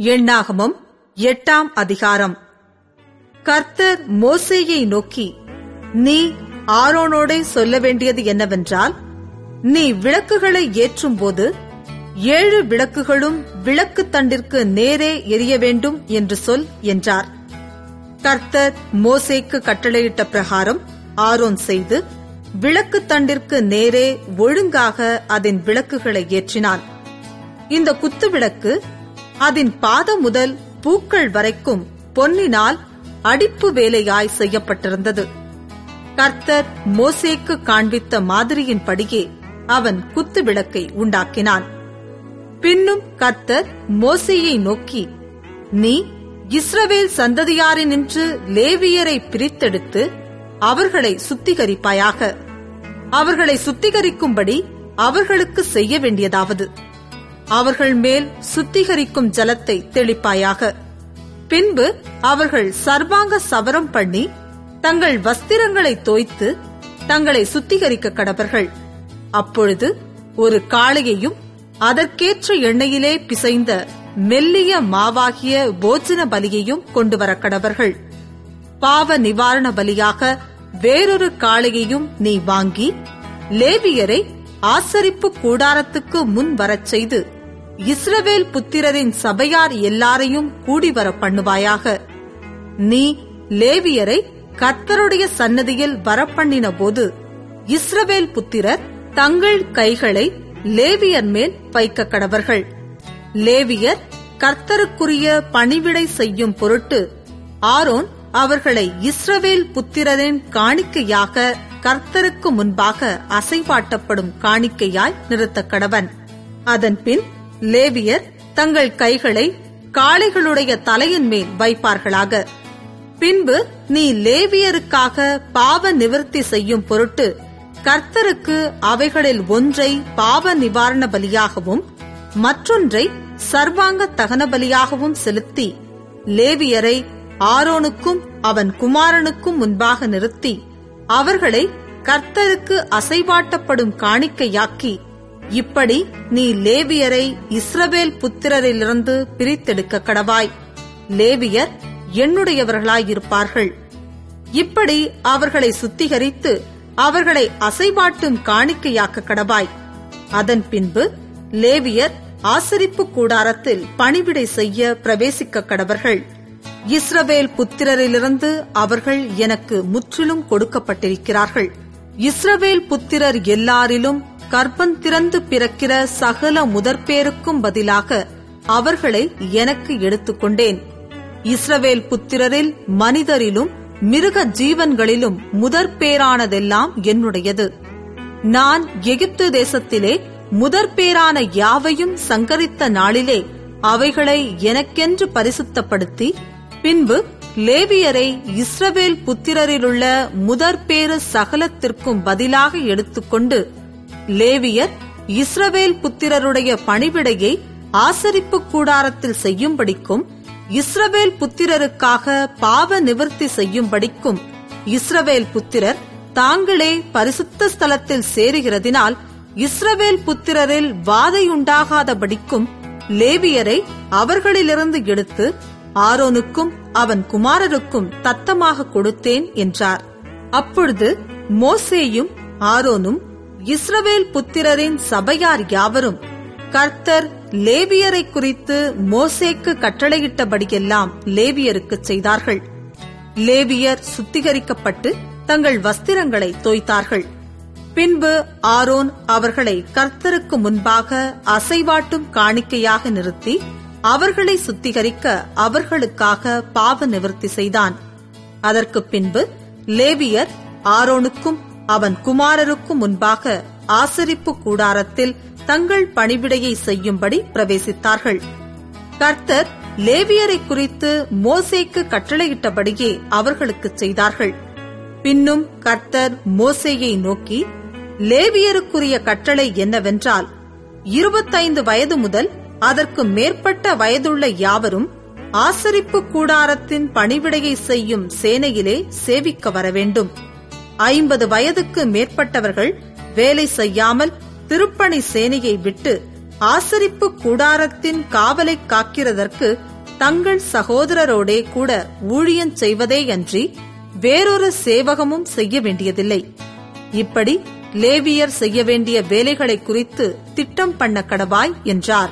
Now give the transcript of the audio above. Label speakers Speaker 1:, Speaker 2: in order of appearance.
Speaker 1: எண்ணாகமம் எட்டாம் அதிகாரம். கர்த்தர் மோசேயை நோக்கி நீ ஆரோனோடே சொல்ல வேண்டியது என்னவென்றால் நீ விளக்குகளை ஏற்றும் போது ஏழு விளக்குகளும் விளக்கு தண்டிற்கு நேரே எரிய வேண்டும் என்று சொல் என்றார். கர்த்தர் மோசேக்கு கட்டளையிட்ட பிரகாரம் ஆரோன் செய்து விளக்கு தண்டிற்கு நேரே ஒழுங்காக அதன் விளக்குகளை ஏற்றினான். இந்த குத்து விளக்கு அதன் பாதம் முதல் பூக்கள் வரைக்கும் பொன்னினால் அடிப்பு வேலையாய் செய்யப்பட்டிருந்தது. கர்த்தர் மோசேக்கு காண்பித்த மாதிரியின்படியே அவன் குத்து விளக்கை உண்டாக்கினான். பின்னும் கர்த்தர் மோசையை நோக்கி நீ இஸ்ரவேல் சந்ததியாரினின்று லேவியரை பிரித்தெடுத்து அவர்களை சுத்திகரிப்பாயாக. அவர்களை சுத்திகரிக்கும்படி அவர்களுக்கு செய்ய வேண்டியதாவது. அவர்கள் மேல் சுத்திகரிக்கும் ஜலத்தை தெளிப்பாயாக. பின்பு அவர்கள் சர்வாங்க சவரம் பண்ணி தங்கள் வஸ்திரங்களை தோய்த்து தங்களை சுத்திகரிக்க கடவர்கள் அப்பொழுது ஒரு காளையையும் அதற்கேற்ற எண்ணெயிலே பிசைந்த மெல்லிய மாவாகிய போஜன பலியையும் கொண்டு வர கடவர்கள். பாவ நிவாரண பலியாக வேறொரு காளையையும் நீ வாங்கி லேவியரை ஆசரிப்பு கூடாரத்துக்கு முன் வரச் செய்து இஸ்ரவேல் புத்திரரின் சபையார் எல்லாரையும் கூடி வர பண்ணுவாயாக. நீ லேவியரை கர்த்தருடைய சன்னதியில் வரப்பண்ணின போது இஸ்ரவேல் புத்திரர் தங்கள் கைகளை லேவியர் மேல் வைக்க கடவர்கள். லேவியர் கர்த்தருக்குரிய பணிவிடை செய்யும் பொருட்டு ஆரோன் அவர்களை இஸ்ரவேல் புத்திரரின் காணிக்கையாக கர்த்தருக்கு முன்பாக அசைவாட்டப்படும் காணிக்கையாய் நிறுத்த கடவன். அதன்பின் லேவியர் தங்கள் கைகளை காளைகளுடைய தலையின் மேல் வைப்பார்களாக. பின்பு நீ லேவியருக்காக பாவ நிவர்த்தி செய்யும் பொருட்டு கர்த்தருக்கு அவைகளில் ஒன்றை பாவ நிவாரண பலியாகவும் மற்றொன்றை சர்வாங்க தகன பலியாகவும் செலுத்தி லேவியரை ஆரோனுக்கும் அவன் குமாரனுக்கும் முன்பாக நிறுத்தி அவர்களை கர்த்தருக்கு அசைவாட்டப்படும் காணிக்கையாக்கி இப்படி நீ லேவியரை இஸ்ரவேல் புத்திரரிலிருந்து பிரித்தெடுக்க கடவாய். லேவியர் என்னுடையவர்களாயிருப்பார்கள். இப்படி அவர்களை சுத்திகரித்து அவர்களை அசைவாட்டும் காணிக்கையாக்க கடவாய். அதன் பின்பு லேவியர் ஆசரிப்பு கூடாரத்தில் பணிவிடை செய்ய பிரவேசிக்க கடவர்கள். இஸ்ரவேல் புத்திரரிலிருந்து அவர்கள் எனக்கு முற்றிலும் கொடுக்கப்பட்டிருக்கிறார்கள். இஸ்ரவேல் புத்திரர் எல்லாரிலும் கர்ப்பம் திறந்து பிறக்கிற சகல முதற்பேருக்கும் பதிலாக அவர்களை எனக்கு எடுத்துக்கொண்டேன். இஸ்ரவேல் புத்திரரில் மனிதரிலும் மிருக ஜீவன்களிலும் முதற்பேரானதெல்லாம் என்னுடையது. நான் எகிப்து தேசத்திலே முதற்பேரான யாவையும் சங்கரித்த நாளிலே அவைகளை எனக்கென்று பரிசுத்தப்படுத்தி பின்பு லேவியரை இஸ்ரவேல் புத்திரரிலுள்ள முதற்பேறு சகலத்திற்கும் பதிலாக எடுத்துக்கொண்டு லேவியர் இஸ்ரவேல் புத்திரருடைய பணிவிடையை ஆசரிப்பு கூடாரத்தில் செய்யும்படிக்கும் இஸ்ரவேல் புத்திரருக்காக பாவ நிவர்த்தி செய்யும்படிக்கும் இஸ்ரவேல் புத்திரர் தாங்களே பரிசுத்த ஸ்தலத்தில் சேருகிறதினால் இஸ்ரவேல் புத்திரரில் வாதையுண்டாகாதபடிக்கும் லேவியரை அவர்களிலிருந்து எடுத்து ஆரோனுக்கும் அவன் குமாரருக்கும் தத்தமாக கொடுத்தேன் என்றார். அப்பொழுது மோசேயும் ஆரோனும் இஸ்ரவேல் புத்திரரின் சபையார் யாவரும் கர்த்தர் லேவியரை குறித்து மோசேக்கு கட்டளையிட்டபடியெல்லாம் லேவியருக்கு செய்தார்கள். லேவியர் சுத்திகரிக்கப்பட்டு தங்கள் வஸ்திரங்களை தோய்த்தார்கள். பின்பு ஆரோன் அவர்களை கர்த்தருக்கு முன்பாக அசைவாட்டும் காணிக்கையாக நிறுத்தி அவர்களை சுத்திகரிக்க அவர்களுக்காக பாவ நிவர்த்தி செய்தான். அதற்கு பின்பு லேவியர் ஆரோனுக்கும் அவன் குமாரருக்கு முன்பாக ஆசரிப்பு கூடாரத்தில் தங்கள் பணிவிடையை செய்யும்படி பிரவேசித்தார்கள். கர்த்தர் லேவியரை குறித்து மோசேக்கு கட்டளையிட்டபடியே அவர்களுக்கு செய்தார்கள். பின்னும் கர்த்தர் மோசேயை நோக்கி லேவியருக்குரிய கட்டளை என்னவென்றால் இருபத்தைந்து வயது முதல் அதற்கு மேற்பட்ட வயதுள்ள யாவரும் ஆசரிப்பு கூடாரத்தின் பணிவிடையை செய்யும் சேனையிலே சேவிக்க வர வேண்டும் ஐம்பது வயதுக்கு மேற்பட்டவர்கள் வேலை செய்யாமல் திருப்பணி சேனையை விட்டு ஆசரிப்பு கூடாரத்தின் காவலை காக்கிறதற்கு தங்கள் சகோதரரோடே கூட ஊழியம் செய்வதேயன்றி வேறொரு சேவகமும் செய்ய வேண்டியதில்லை. இப்படி லேவியர் செய்ய வேண்டிய வேலைகளை குறித்து திட்டம் பண்ண கடவாய் என்றார்.